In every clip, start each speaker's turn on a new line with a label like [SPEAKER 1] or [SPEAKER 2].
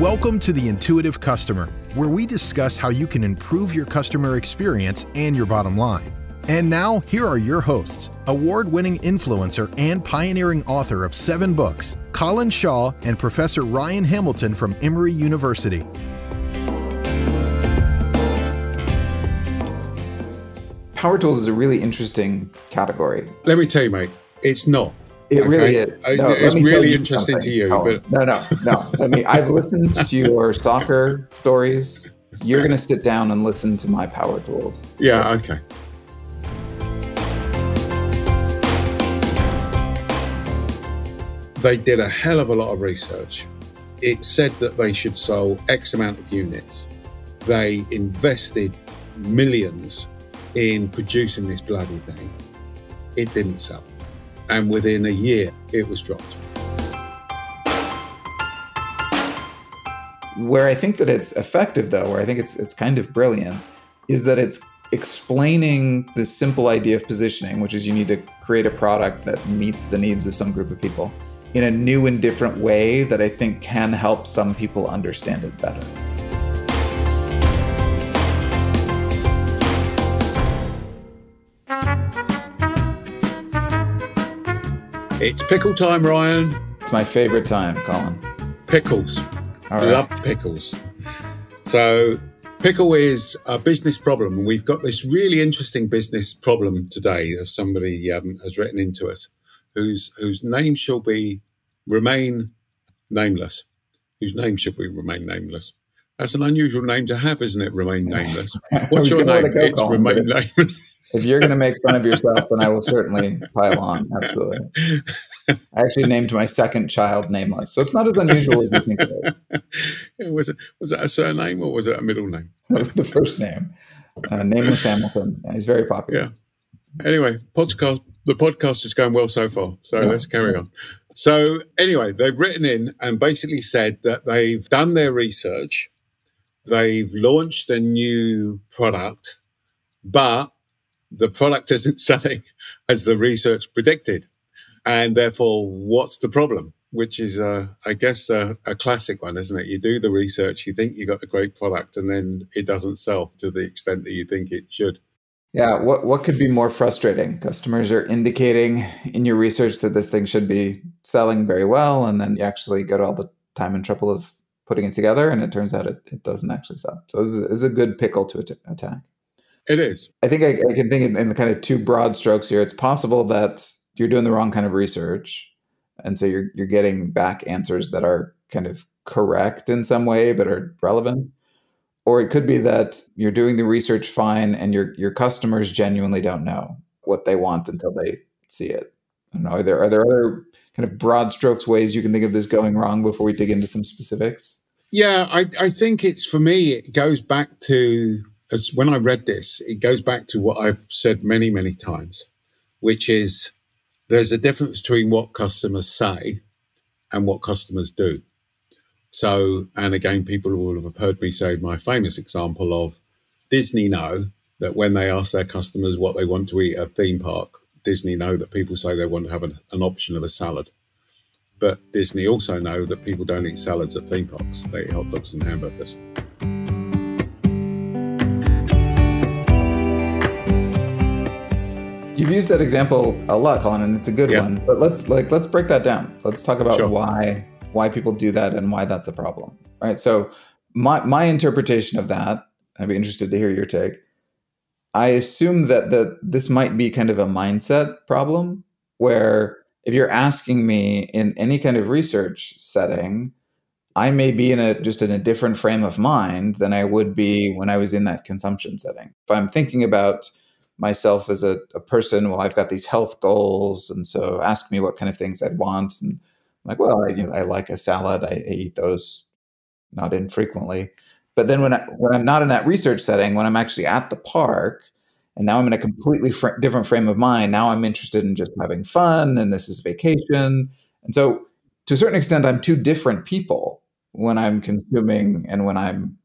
[SPEAKER 1] Welcome to the Intuitive Customer, where we discuss how you can improve your customer experience and your bottom line. And now, here are your hosts award winning influencer and pioneering author of seven books, Colin Shaw and Professor Ryan Hamilton from Emory University.
[SPEAKER 2] Power tools is a really interesting category.
[SPEAKER 3] Let me tell you, mate, it's not.
[SPEAKER 2] It okay? really is.
[SPEAKER 3] No, it's really interesting to you. But...
[SPEAKER 2] No, no, no. I mean, I've listened to your soccer stories. You're going to sit down and listen to my power tools.
[SPEAKER 3] Yeah. So. Okay. They did a hell of a lot of research. It said that they should sell X amount of units. They invested millions in producing this bloody thing. It didn't sell and within a year it was dropped.
[SPEAKER 2] Where I think that it's effective, though, where I think it's it's kind of brilliant, is that it's explaining the simple idea of positioning, which is you need to create a product that meets the needs of some group of people in a new and different way that I think can help some people understand it better.
[SPEAKER 3] It's pickle time, Ryan.
[SPEAKER 2] It's my favorite time, Colin.
[SPEAKER 3] Pickles. All right. Love pickles. So, pickle is a business problem. And we've got this really interesting business problem today of somebody um, has written into us whose, whose name shall be remain nameless. Whose name should be remain nameless. That's an unusual name to have, isn't it? Remain nameless. What's your name? It's remain nameless
[SPEAKER 2] if you're going to make fun of yourself, then I will certainly pile on. Absolutely. I actually named my second child nameless, so it's not as unusual as you think it
[SPEAKER 3] is. Was it was that a surname or was it a middle name?
[SPEAKER 2] The first name, uh, nameless Hamilton. Yeah, he's very popular.
[SPEAKER 3] Yeah. Anyway, podcast. The podcast is going well so far, so yeah. let's carry on. So anyway, they've written in and basically said that they've done their research, they've launched a new product, but the product isn't selling as the research predicted. And therefore, what's the problem? Which is, uh, I guess, a, a classic one, isn't it? You do the research, you think you got a great product, and then it doesn't sell to the extent that you think it should.
[SPEAKER 2] Yeah, what what could be more frustrating? Customers are indicating in your research that this thing should be selling very well, and then you actually go to all the time and trouble of putting it together, and it turns out it, it doesn't actually sell. So this is, this is a good pickle to attack.
[SPEAKER 3] It is.
[SPEAKER 2] I think I, I can think in, in the kind of two broad strokes here. It's possible that you're doing the wrong kind of research, and so you're you're getting back answers that are kind of correct in some way but are relevant. Or it could be that you're doing the research fine and your your customers genuinely don't know what they want until they see it. I don't know. Are there are there other kind of broad strokes ways you can think of this going wrong before we dig into some specifics?
[SPEAKER 3] Yeah, I, I think it's for me, it goes back to as when I read this, it goes back to what I've said many, many times, which is there's a difference between what customers say and what customers do. So, and again, people will have heard me say my famous example of Disney know that when they ask their customers what they want to eat at a theme park, Disney know that people say they want to have an, an option of a salad. But Disney also know that people don't eat salads at theme parks, they eat hot dogs and hamburgers.
[SPEAKER 2] You've used that example a lot, Colin, and it's a good yeah. one. But let's like let's break that down. Let's talk about sure. why why people do that and why that's a problem. Right. So my my interpretation of that, I'd be interested to hear your take. I assume that that this might be kind of a mindset problem where if you're asking me in any kind of research setting, I may be in a just in a different frame of mind than I would be when I was in that consumption setting. If I'm thinking about myself as a, a person, well, I've got these health goals. And so ask me what kind of things I'd want. And I'm like, well, I, you know, I like a salad. I, I eat those not infrequently. But then when, I, when I'm not in that research setting, when I'm actually at the park, and now I'm in a completely fr- different frame of mind. Now I'm interested in just having fun, and this is vacation. And so, to a certain extent, I'm two different people when I'm consuming and when I'm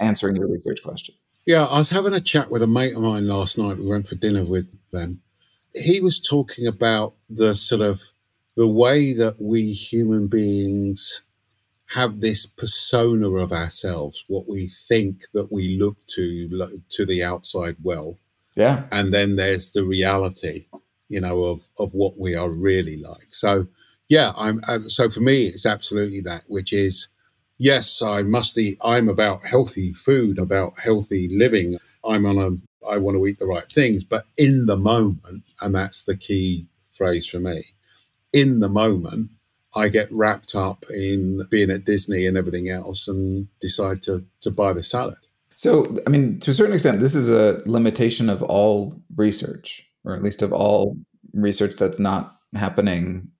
[SPEAKER 2] answering your research question.
[SPEAKER 3] Yeah, I was having a chat with a mate of mine last night. We went for dinner with them. He was talking about the sort of the way that we human beings have this persona of ourselves, what we think that we look to to the outside well.
[SPEAKER 2] Yeah.
[SPEAKER 3] And then there's the reality, you know, of of what we are really like. So yeah, I'm uh, so for me it's absolutely that, which is yes, I must eat I'm about healthy food, about healthy living. I'm on a I want to eat the right things, but in the moment, and that's the key phrase for me, in the moment, I get wrapped up in being at Disney and everything else and decide to, to buy the salad.
[SPEAKER 2] So, I mean, to a certain extent, this is a limitation of all research, or at least of all research that's not happening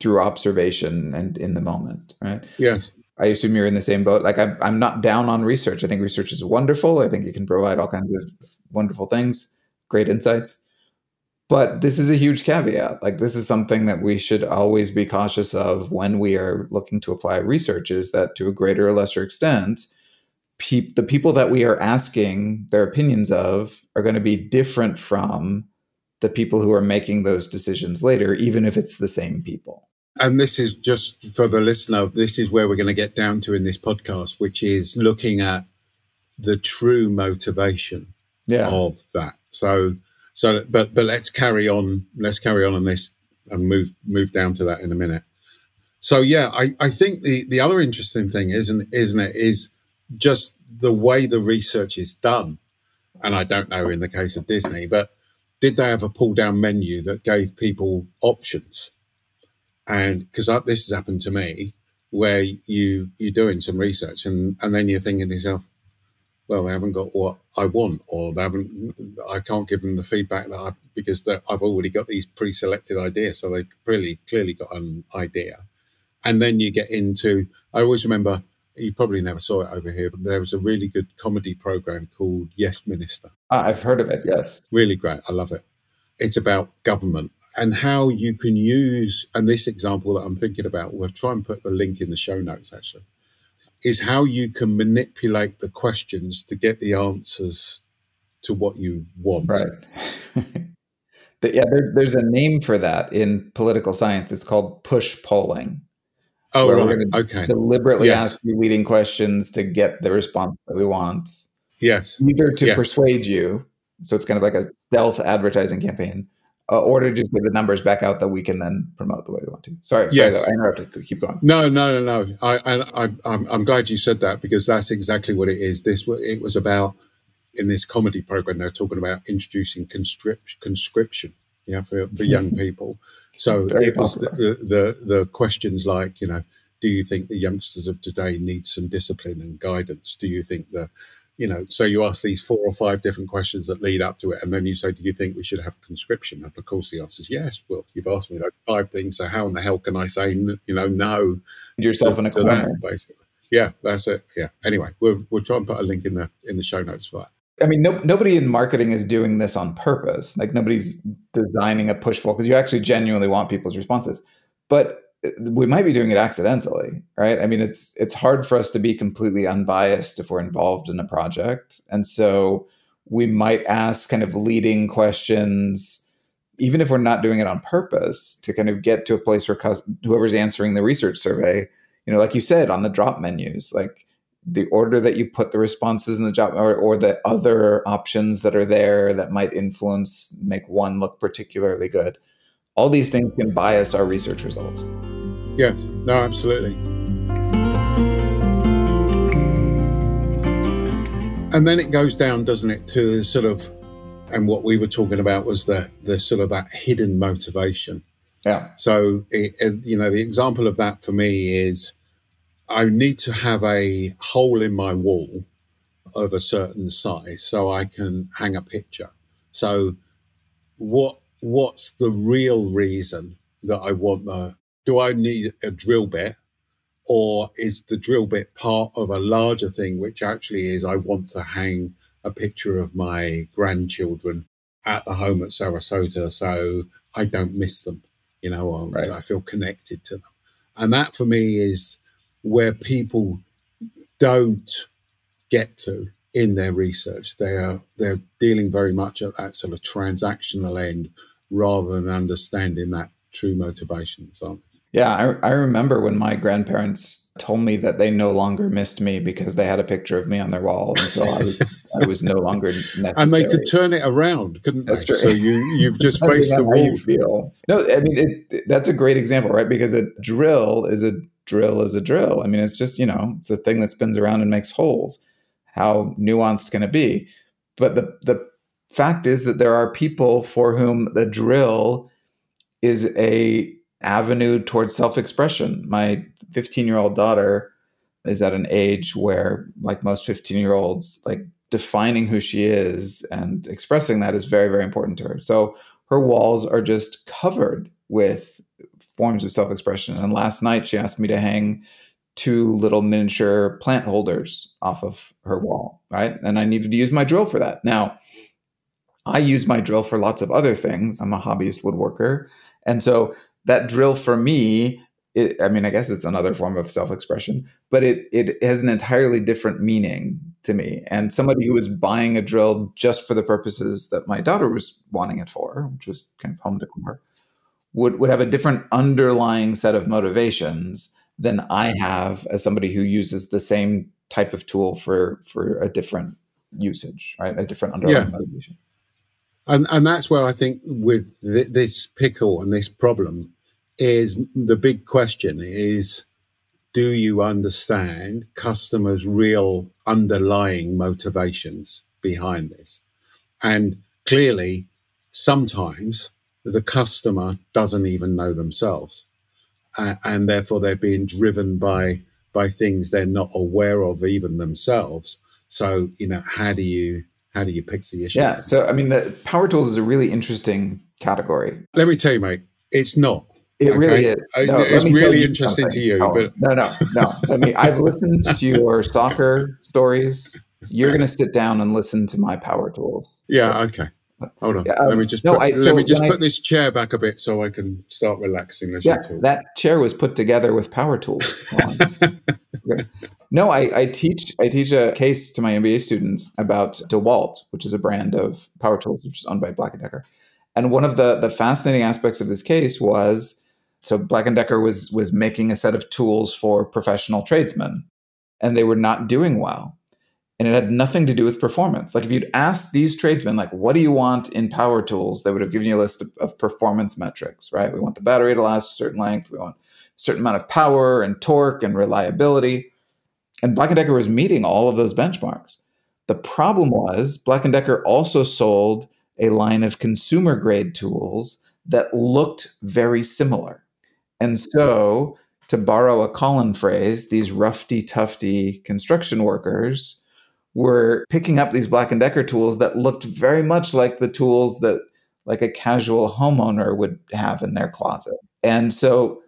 [SPEAKER 2] through observation and in the moment, right?
[SPEAKER 3] Yes.
[SPEAKER 2] I assume you're in the same boat. Like, I'm, I'm not down on research. I think research is wonderful. I think it can provide all kinds of wonderful things, great insights. But this is a huge caveat. Like this is something that we should always be cautious of when we are looking to apply research is that to a greater or lesser extent, pe- the people that we are asking their opinions of are going to be different from the people who are making those decisions later, even if it's the same people.
[SPEAKER 3] And this is just for the listener, this is where we're going to get down to in this podcast, which is looking at the true motivation
[SPEAKER 2] yeah.
[SPEAKER 3] of that. So so, but but let's carry on. Let's carry on on this and move move down to that in a minute. So yeah, I, I think the the other interesting thing isn't isn't it is just the way the research is done. And I don't know in the case of Disney, but did they have a pull down menu that gave people options? And because this has happened to me, where you you're doing some research and and then you're thinking to yourself, well, they haven't got what I want, or they haven't. I can't give them the feedback that I because I've already got these pre-selected ideas, so they really clearly got an idea. And then you get into. I always remember. You probably never saw it over here, but there was a really good comedy program called Yes Minister.
[SPEAKER 2] Ah, I've heard of it. Yes,
[SPEAKER 3] really great. I love it. It's about government and how you can use. And this example that I'm thinking about, we'll try and put the link in the show notes actually is how you can manipulate the questions to get the answers to what you want.
[SPEAKER 2] Right. yeah, there, there's a name for that in political science. It's called push polling.
[SPEAKER 3] Oh, right. okay.
[SPEAKER 2] Deliberately yes. ask you leading questions to get the response that we want.
[SPEAKER 3] Yes.
[SPEAKER 2] Either to yes. persuade you, so it's kind of like a stealth advertising campaign, uh, or to just get the numbers back out that we can then promote the way we want to. Sorry, yes. sorry, I interrupted. Keep going.
[SPEAKER 3] No, no, no, no. I, I, I, I'm, I'm glad you said that because that's exactly what it is. This, it was about in this comedy program. They're talking about introducing conscript, conscription, yeah, for, for young people. So it was the, the the questions like, you know, do you think the youngsters of today need some discipline and guidance? Do you think the you know, so you ask these four or five different questions that lead up to it, and then you say, "Do you think we should have conscription?" And of course, the answer is yes. Well, you've asked me like five things, so how in the hell can I say, you know, no?
[SPEAKER 2] And yourself in a corner,
[SPEAKER 3] basically. Yeah, that's it. Yeah. Anyway, we'll we'll try and put a link in the in the show notes for that.
[SPEAKER 2] I mean, no, nobody in marketing is doing this on purpose. Like nobody's designing a push pull because you actually genuinely want people's responses. But we might be doing it accidentally right? I mean it's it's hard for us to be completely unbiased if we're involved in a project. And so we might ask kind of leading questions even if we're not doing it on purpose to kind of get to a place where whoever's answering the research survey you know like you said on the drop menus like the order that you put the responses in the job or, or the other options that are there that might influence make one look particularly good all these things can bias our research results
[SPEAKER 3] Yes, no, absolutely. And then it goes down, doesn't it, to sort of, and what we were talking about was the the sort of that hidden motivation.
[SPEAKER 2] Yeah.
[SPEAKER 3] So, it, you know, the example of that for me is I need to have a hole in my wall of a certain size so I can hang a picture. So, what what's the real reason that I want the do I need a drill bit? Or is the drill bit part of a larger thing, which actually is I want to hang a picture of my grandchildren at the home at Sarasota so I don't miss them, you know, right. I feel connected to them. And that for me is where people don't get to in their research. They are they're dealing very much at that sort of transactional end rather than understanding that true motivations, aren't?
[SPEAKER 2] Yeah, I, I remember when my grandparents told me that they no longer missed me because they had a picture of me on their wall, and so I was I was no longer necessary.
[SPEAKER 3] And they could turn it around, couldn't that's they? True. So you you've just faced the wall.
[SPEAKER 2] feel. No, I mean it, that's a great example, right? Because a drill is a drill is a drill. I mean, it's just you know it's a thing that spins around and makes holes. How nuanced can it be? But the the fact is that there are people for whom the drill is a avenue towards self-expression. My 15-year-old daughter is at an age where like most 15-year-olds like defining who she is and expressing that is very very important to her. So her walls are just covered with forms of self-expression. And last night she asked me to hang two little miniature plant holders off of her wall, right? And I needed to use my drill for that. Now, I use my drill for lots of other things. I'm a hobbyist woodworker. And so that drill for me, it, I mean, I guess it's another form of self-expression, but it it has an entirely different meaning to me. And somebody who was buying a drill just for the purposes that my daughter was wanting it for, which was kind of home decor, would would have a different underlying set of motivations than I have as somebody who uses the same type of tool for for a different usage, right? A different underlying yeah. motivation.
[SPEAKER 3] And and that's where I think with th- this pickle and this problem is the big question is do you understand customers' real underlying motivations behind this? And clearly, sometimes the customer doesn't even know themselves, uh, and therefore they're being driven by by things they're not aware of even themselves. So, you know, how do you how do you pick the issue?
[SPEAKER 2] Yeah, so I mean, the power tools is a really interesting category.
[SPEAKER 3] Let me tell you, mate, it's not.
[SPEAKER 2] It okay? really is.
[SPEAKER 3] No, it's really interesting something. to you.
[SPEAKER 2] Oh,
[SPEAKER 3] but
[SPEAKER 2] no, no, no. I mean, I've listened to your soccer stories. You're going to sit down and listen to my power tools.
[SPEAKER 3] Yeah. So, okay. Hold on. Um, let me just no, put, I, so let me just put I, this chair back a bit so I can start relaxing.
[SPEAKER 2] yeah, that chair was put together with power tools. No, I, I, teach I teach a case to my MBA students about DeWalt, which is a brand of power tools, which is owned by Black and Decker. And one of the the fascinating aspects of this case was so Black and Decker was was making a set of tools for professional tradesmen, and they were not doing well. And it had nothing to do with performance. Like if you'd asked these tradesmen, like, what do you want in power tools? They would have given you a list of, of performance metrics, right? We want the battery to last a certain length. We want a certain amount of power and torque and reliability. And Black & Decker was meeting all of those benchmarks. The problem was Black & Decker also sold a line of consumer grade tools that looked very similar. And so, to borrow a Colin phrase, these roughy tufty construction workers were picking up these Black and Decker tools that looked very much like the tools that like a casual homeowner would have in their closet. And so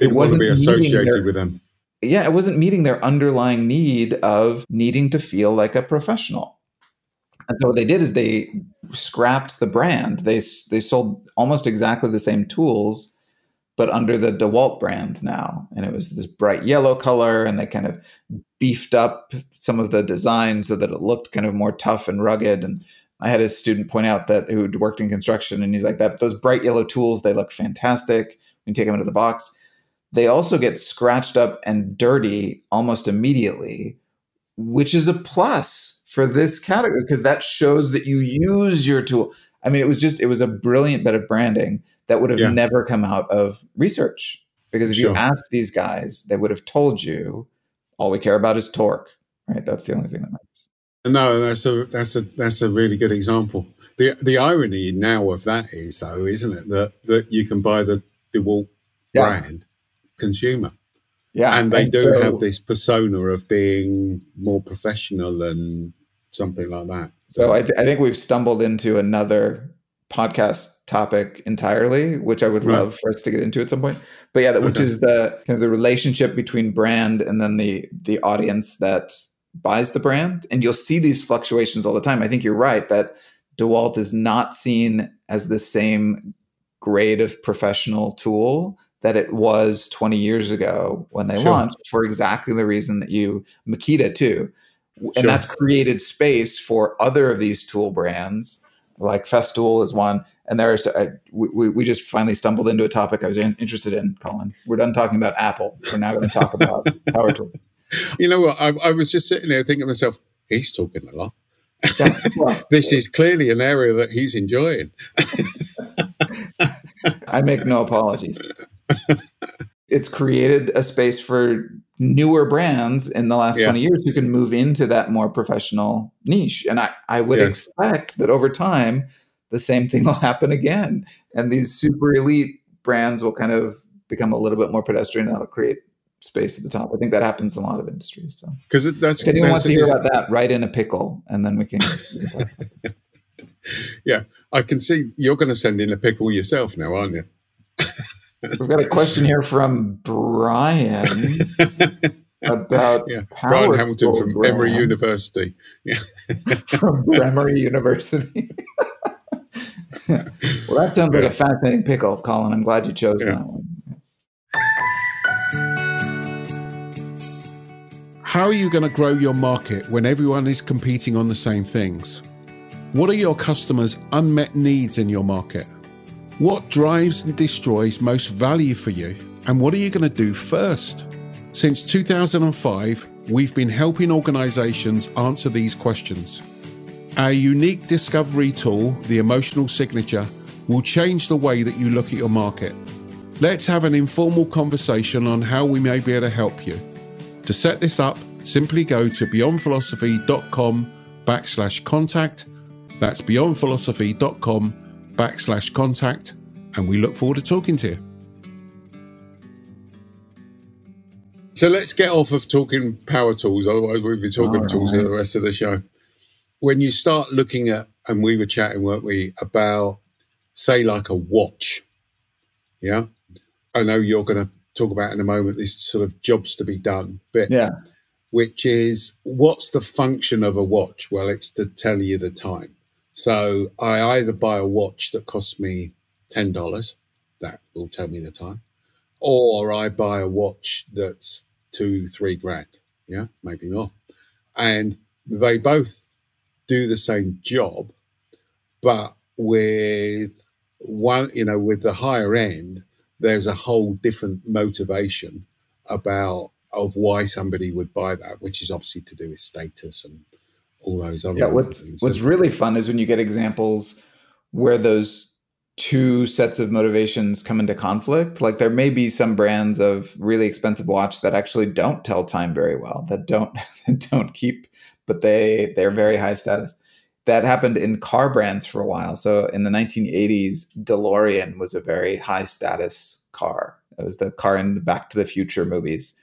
[SPEAKER 3] it wasn't be associated their, with them.
[SPEAKER 2] Yeah, it wasn't meeting their underlying need of needing to feel like a professional. And so what they did is they scrapped the brand. They they sold almost exactly the same tools but under the DeWalt brand now. And it was this bright yellow color, and they kind of beefed up some of the design so that it looked kind of more tough and rugged. And I had a student point out that who worked in construction, and he's like, "That those bright yellow tools, they look fantastic when you take them out of the box. They also get scratched up and dirty almost immediately, which is a plus for this category because that shows that you use your tool. I mean, it was just it was a brilliant bit of branding that would have yeah. never come out of research. Because if sure. you asked these guys, they would have told you all we care about is torque, right? That's the only thing that matters.
[SPEAKER 3] No, that's a that's a that's a really good example. The the irony now of that is though, isn't it, that that you can buy the DeWalt yeah. brand consumer. Yeah. And they and do so, have this persona of being more professional and something like that.
[SPEAKER 2] So I, th- I think we've stumbled into another podcast topic entirely, which I would right. love for us to get into at some point. But yeah, which is the kind of the relationship between brand and then the the audience that buys the brand. And you'll see these fluctuations all the time. I think you're right that DeWalt is not seen as the same grade of professional tool that it was 20 years ago when they sure. launched for exactly the reason that you Makita too. And sure. that's created space for other of these tool brands like Festool is one And there's, we, we just finally stumbled into a topic I was in, interested in, Colin. We're done talking about Apple. We're now going to talk about power tools.
[SPEAKER 3] You know what? I, I, was just sitting there thinking to myself, he's talking a lot. this is clearly an area that he's enjoying.
[SPEAKER 2] I make no apologies. It's created a space for newer brands in the last yeah. 20 years who can move into that more professional niche. And I, I would yes. expect that over time, the same thing will happen again. And these super elite brands will kind of become a little bit more pedestrian. That'll create space at the top. I think that happens in a lot of industries. So,
[SPEAKER 3] because that's
[SPEAKER 2] if anyone wants to hear about that, write in a pickle, and then we can.
[SPEAKER 3] yeah, I can see you're going to send in a pickle yourself now, aren't you?
[SPEAKER 2] We've got a question here from Brian about
[SPEAKER 3] yeah. Brian Hamilton from Emory University.
[SPEAKER 2] Yeah. from Emory University. well, that sounds like a fascinating pickle, Colin. I'm glad you chose yeah. that one.
[SPEAKER 4] How are you going to grow your market when everyone is competing on the same things? What are your customers' unmet needs in your market? What drives and destroys most value for you? And what are you going to do first? Since 2005, we've been helping organizations answer these questions. Our unique discovery tool, the Emotional Signature, will change the way that you look at your market. Let's have an informal conversation on how we may be able to help you. To set this up, simply go to beyondphilosophy.com backslash contact. That's beyondphilosophy.com backslash contact. And we look forward to talking to you.
[SPEAKER 3] So let's get off of talking power tools, otherwise we'll be talking All tools for the rest of the show. When you start looking at, and we were chatting, weren't we, about say like a watch. Yeah. I know you're going to talk about in a moment this sort of jobs to be done bit.
[SPEAKER 2] Yeah.
[SPEAKER 3] Which is what's the function of a watch? Well, it's to tell you the time. So I either buy a watch that costs me ten dollars, that will tell me the time, or I buy a watch that's two, three grand, yeah, maybe more. And they both do the same job, but with one, you know, with the higher end, there's a whole different motivation about of why somebody would buy that, which is obviously to do with status and all those other
[SPEAKER 2] yeah. What's things. what's really fun is when you get examples where those two sets of motivations come into conflict. Like there may be some brands of really expensive watch that actually don't tell time very well, that don't that don't keep, but they they're mm-hmm. very high status that happened in car brands for a while. So in the 1980s, DeLorean was a very high status car. It was the car in the Back to the Future movies.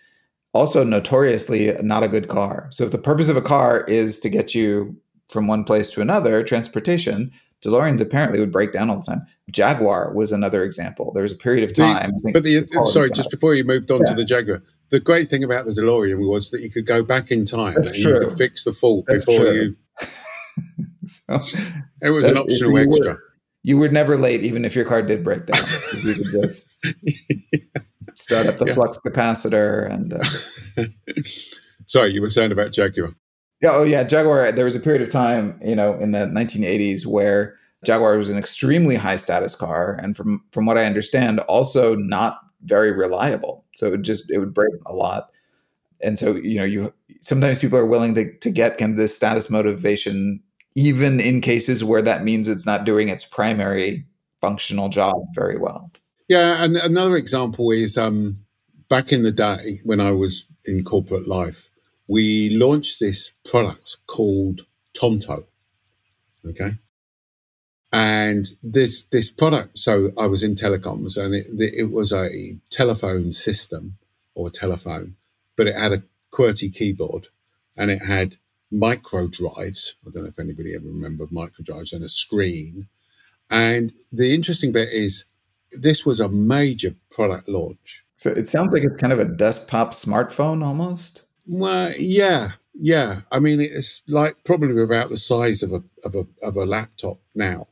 [SPEAKER 2] Also, notoriously not a good car. So if the purpose of a car is to get you from one place to another, transportation, DeLoreans apparently would break down all the time. Jaguar was another example. There was a period of time.
[SPEAKER 3] The, but the, sorry, just before you moved on yeah. to the Jaguar, the great thing about the DeLorean was that you could go back in time
[SPEAKER 2] That's
[SPEAKER 3] and
[SPEAKER 2] true.
[SPEAKER 3] you could fix the fault That's before true. you so it was an optional you extra.
[SPEAKER 2] Were, you were never late, even if your car did break down. you could just yeah. Start up the yeah. flux capacitor and. Uh,
[SPEAKER 3] Sorry, you were saying about Jaguar.
[SPEAKER 2] Yeah, oh yeah, Jaguar. There was a period of time, you know, in the 1980s where Jaguar was an extremely high status car, and from from what I understand, also not very reliable. So it would just it would break a lot, and so you know you sometimes people are willing to to get kind of this status motivation even in cases where that means it's not doing its primary functional job very well.
[SPEAKER 3] Yeah, and another example is um, back in the day when I was in corporate life, we launched this product called Tonto. Okay. And this this product, so I was in telecoms, and it, it was a telephone system or a telephone, but it had a QWERTY keyboard, and it had micro drives. I don't know if anybody ever remembered micro drives and a screen. And the interesting bit is this was a major product launch.
[SPEAKER 2] So it sounds like it's kind of a desktop smartphone almost.
[SPEAKER 3] Well, yeah, yeah. I mean, it's like probably about the size of a of a of a laptop now.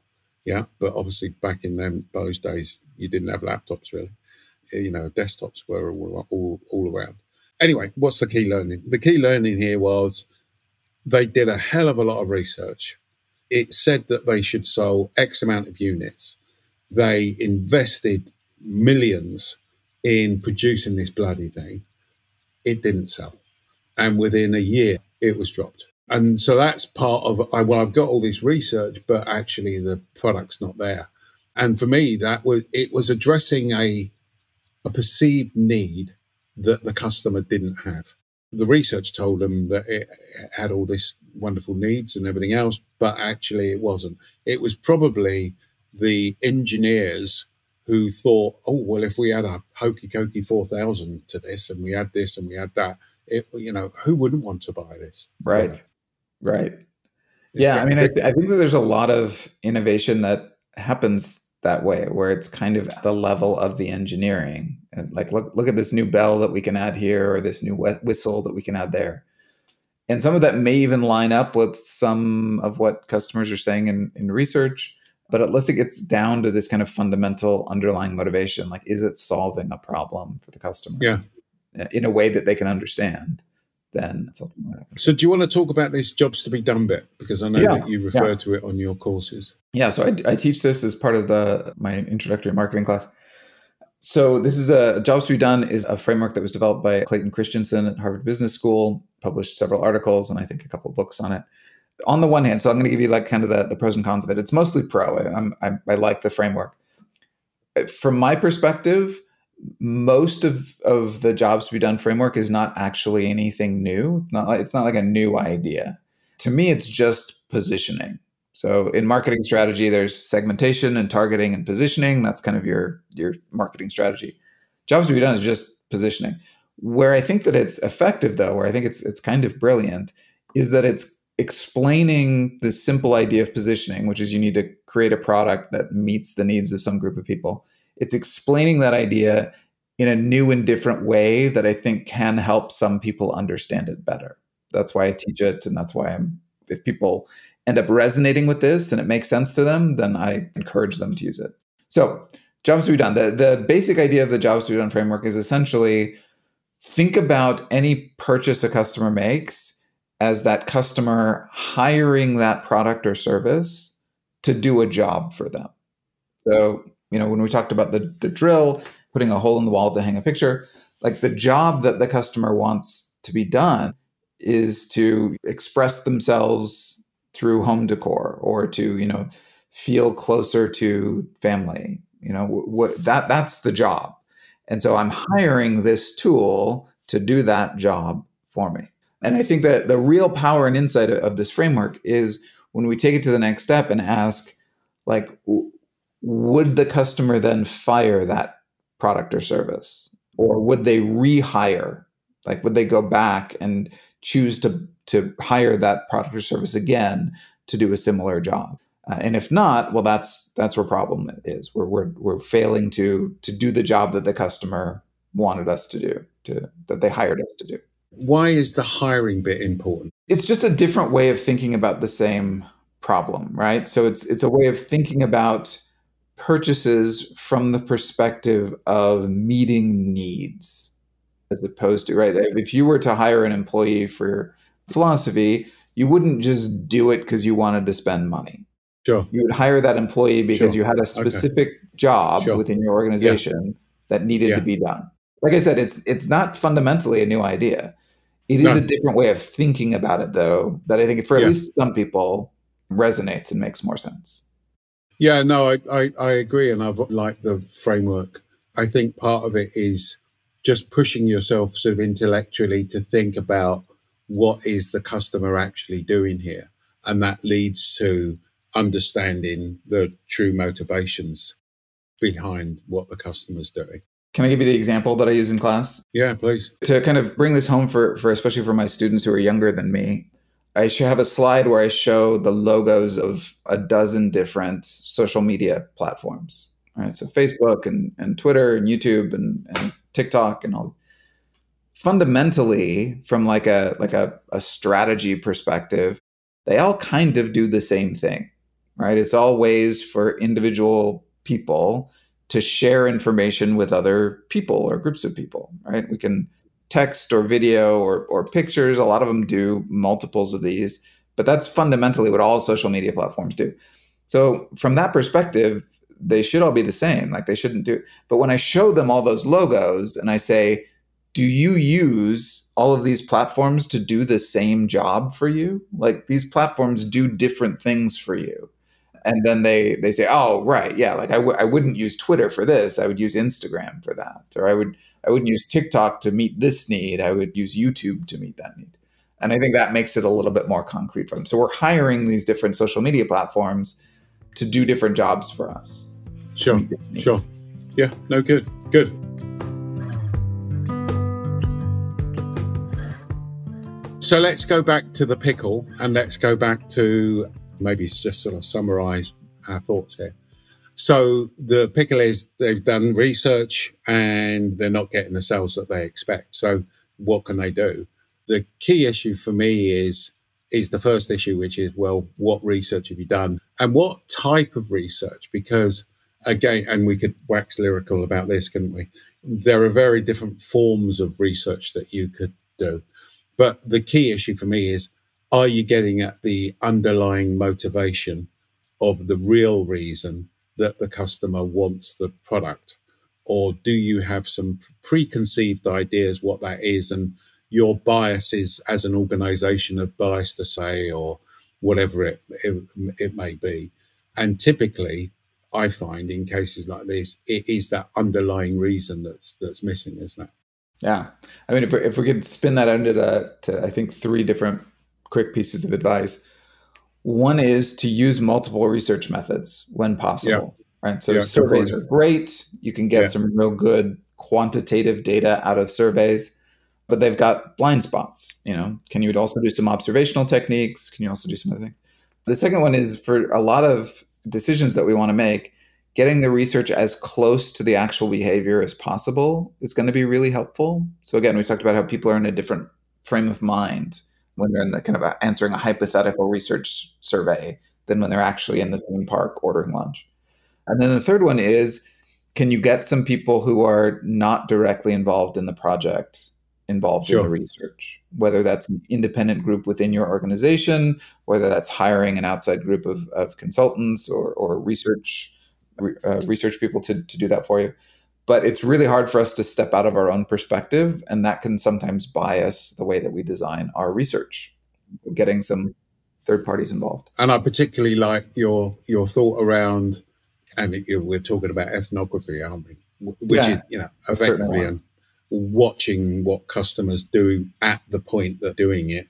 [SPEAKER 3] Yeah, but obviously back in them those days, you didn't have laptops really. You know, desktops were all all, all around. Anyway, what's the key learning? The key learning here was they did a hell of a lot of research. It said that they should sell X amount of units. They invested millions in producing this bloody thing. It didn't sell. And within a year, it was dropped. And so that's part of, well, I've got all this research, but actually the product's not there. And for me, that was, it was addressing a, a perceived need that the customer didn't have. The research told them that it had all this wonderful needs and everything else, but actually it wasn't. It was probably the engineers who thought, oh, well, if we had a hokey cokey 4000 to this and we had this and we had that, it, you know, who wouldn't want to buy this?
[SPEAKER 2] Right. You know? Right. It's yeah. I mean, I, I think that there's a lot of innovation that happens that way, where it's kind of the level of the engineering. And like, look, look at this new bell that we can add here, or this new whistle that we can add there. And some of that may even line up with some of what customers are saying in, in research but unless it gets down to this kind of fundamental underlying motivation like is it solving a problem for the customer?
[SPEAKER 3] Yeah.
[SPEAKER 2] Uh, in a way that they can understand then something
[SPEAKER 3] so do you want to talk about this jobs to be done bit? Because i know yeah, that you refer yeah. to it on your courses.
[SPEAKER 2] Yeah so I, I teach this as part of the my introductory marketing class. So this is a jobs to be done is a framework that was developed by clayton christensen at harvard business school published several articles and i think a couple of books on it on the one hand, so I'm going to give you like kind of the, the pros and cons of it. It's mostly pro. I, I, I like the framework. Uh, from my perspective, most of, of the jobs to be done framework is not actually anything new. Not like, it's not like a new idea. To me, it's just positioning. So in marketing strategy, there's segmentation and targeting and positioning. That's kind of your your marketing strategy. Jobs to be done is just positioning. Where I think that it's effective, though, where I think it's it's kind of brilliant, is that it's explaining the simple idea of positioning, which is you need to create a product that meets the needs of some group of people. It's explaining that idea in a new and different way that I think can help some people understand it better. That's why I teach it. And that's why I'm, if people end up resonating with this and it makes sense to them, then I encourage them to use it. So, jobs to be done. The, the basic idea of the jobs to be done framework is essentially think about any purchase a customer makes as that customer hiring that product or service to do a job for them. So, you know, when we talked about the, the drill, putting a hole in the wall to hang a picture, like the job that the customer wants to be done is to express themselves through home decor or to, you know, feel closer to family. You know, what that that's the job. And so I'm hiring this tool to do that job for me. And I think that the real power and insight of this framework is when we take it to the next step and ask, like, would the customer then fire that product or service? Or would they rehire? Like, would they go back and choose to, to hire that product or service again to do a similar job? Uh, and if not, well, that's that's where problem is. We're, we're, we're failing to to do the job that the customer wanted us to do, to that they hired us to do.
[SPEAKER 3] Why is the hiring bit important?
[SPEAKER 2] It's just a different way of thinking about the same problem, right? So it's it's a way of thinking about purchases from the perspective of meeting needs as opposed to right if you were to hire an employee for philosophy you wouldn't just do it because you wanted to spend money
[SPEAKER 3] sure
[SPEAKER 2] you would hire that employee because sure. you had a specific okay. job sure. within your organization yeah. that needed yeah. to be done like i said it's it's not fundamentally a new idea it is a different way of thinking about it, though, that I think for at yeah. least some people resonates and makes more sense.
[SPEAKER 3] Yeah, no, I, I, I agree. And I've liked the framework. I think part of it is just pushing yourself sort of intellectually to think about what is the customer actually doing here. And that leads to understanding the true motivations behind what the customer's doing.
[SPEAKER 2] Can I give you the example that I use in class?
[SPEAKER 3] Yeah, please.
[SPEAKER 2] To kind of bring this home for, for especially for my students who are younger than me, I should have a slide where I show the logos of a dozen different social media platforms. All right. So Facebook and, and Twitter and YouTube and, and TikTok and all. Fundamentally, from like a like a, a strategy perspective, they all kind of do the same thing. Right. It's all ways for individual people to share information with other people or groups of people, right? We can text or video or, or pictures. A lot of them do multiples of these, but that's fundamentally what all social media platforms do. So, from that perspective, they should all be the same. Like they shouldn't do. But when I show them all those logos and I say, "Do you use all of these platforms to do the same job for you? Like these platforms do different things for you." And then they they say, "Oh, right, yeah. Like I w- I wouldn't use Twitter for this. I would use Instagram for that, or I would I wouldn't use TikTok to meet this need. I would use YouTube to meet that need." And I think that makes it a little bit more concrete for them. So we're hiring these different social media platforms to do different jobs for us.
[SPEAKER 3] Sure, sure. Yeah, no, good, good. So let's go back to the pickle and let's go back to maybe just sort of summarize our thoughts here. So the pickle is they've done research and they're not getting the sales that they expect. So what can they do? the key issue for me is is the first issue, which is well, what research have you done, and what type of research? Because again, and we could wax lyrical about this, couldn't we? There are very different forms of research that you could do, but the key issue for me is: are you getting at the underlying motivation of the real reason that the customer wants the product, or do you have some preconceived ideas what that is and your biases as an organization of bias to say or whatever it, it, it may be. And typically, I find in cases like this, it is that underlying reason that's that's missing, isn't it?
[SPEAKER 2] Yeah, I mean, if we, if we could spin that under to, to I think three different quick pieces of advice. One is to use multiple research methods when possible. Yeah. Right. So yeah, surveys are great. You can get yeah. some real good quantitative data out of surveys but they've got blind spots. You know, can you also do some observational techniques? Can you also do some other things? The second one is for a lot of decisions that we want to make, getting the research as close to the actual behavior as possible is going to be really helpful. So again, we talked about how people are in a different frame of mind when they're in the kind of answering a hypothetical research survey than when they're actually in the theme park ordering lunch. And then the third one is can you get some people who are not directly involved in the project involved sure. in the research, whether that's an independent group within your organization, whether that's hiring an outside group of, of consultants or, or research uh, research people to, to do that for you. But it's really hard for us to step out of our own perspective, and that can sometimes bias the way that we design our research. Getting some third parties involved.
[SPEAKER 3] And I particularly like your your thought around, and we're talking about ethnography, aren't we? Which yeah, is, you know, effectively an watching what customers do at the point they're doing it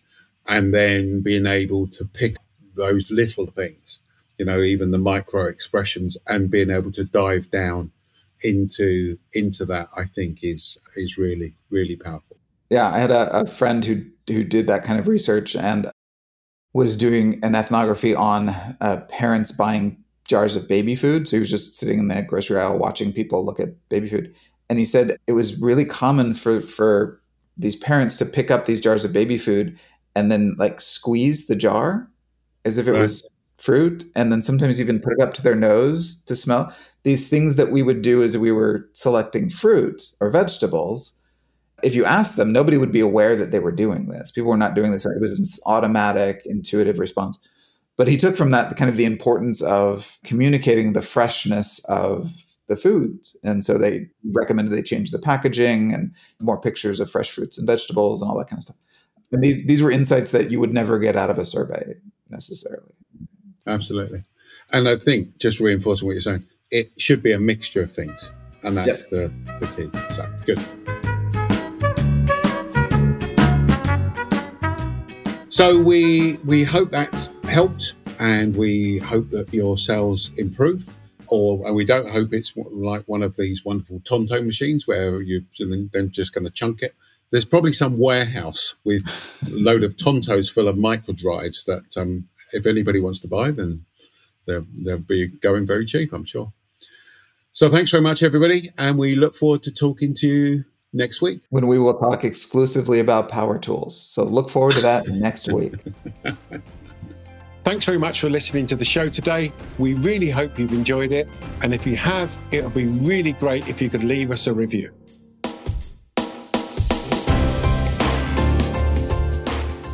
[SPEAKER 3] and then being able to pick those little things you know even the micro expressions and being able to dive down into into that i think is is really really powerful.
[SPEAKER 2] Yeah i had a, a friend who who did that kind of research and was doing an ethnography on uh, parents buying jars of baby food. So he was just sitting in the grocery aisle watching people look at baby food. And he said it was really common for for these parents to pick up these jars of baby food and then like squeeze the jar as if it right. was fruit and then sometimes even put it up to their nose to smell these things that we would do as we were selecting fruit or vegetables if you asked them nobody would be aware that they were doing this people were not doing this it was an automatic intuitive response but he took from that the kind of the importance of communicating the freshness of the foods. And so they recommended they change the packaging and more pictures of fresh fruits and vegetables and all that kind of stuff. And these, these were insights that you would never get out of a survey necessarily.
[SPEAKER 3] Absolutely. And I think just reinforcing what you're saying, it should be a mixture of things. And that's yes. the, the key. So good. So we we hope that's helped and we hope that your sales improve or and we don't hope it's like one of these wonderful Tonto machines where you're then just going to chunk it. There's probably some warehouse with a load of Tontos full of micro drives that um, if anybody wants to buy, then they'll, they'll be going very cheap, I'm sure. So thanks very much, everybody, and we look forward to talking to you next week
[SPEAKER 2] when we will talk exclusively about power tools. So look forward to that next week.
[SPEAKER 4] Thanks very much for listening to the show today. We really hope you've enjoyed it. And if you have, it would be really great if you could leave us a review.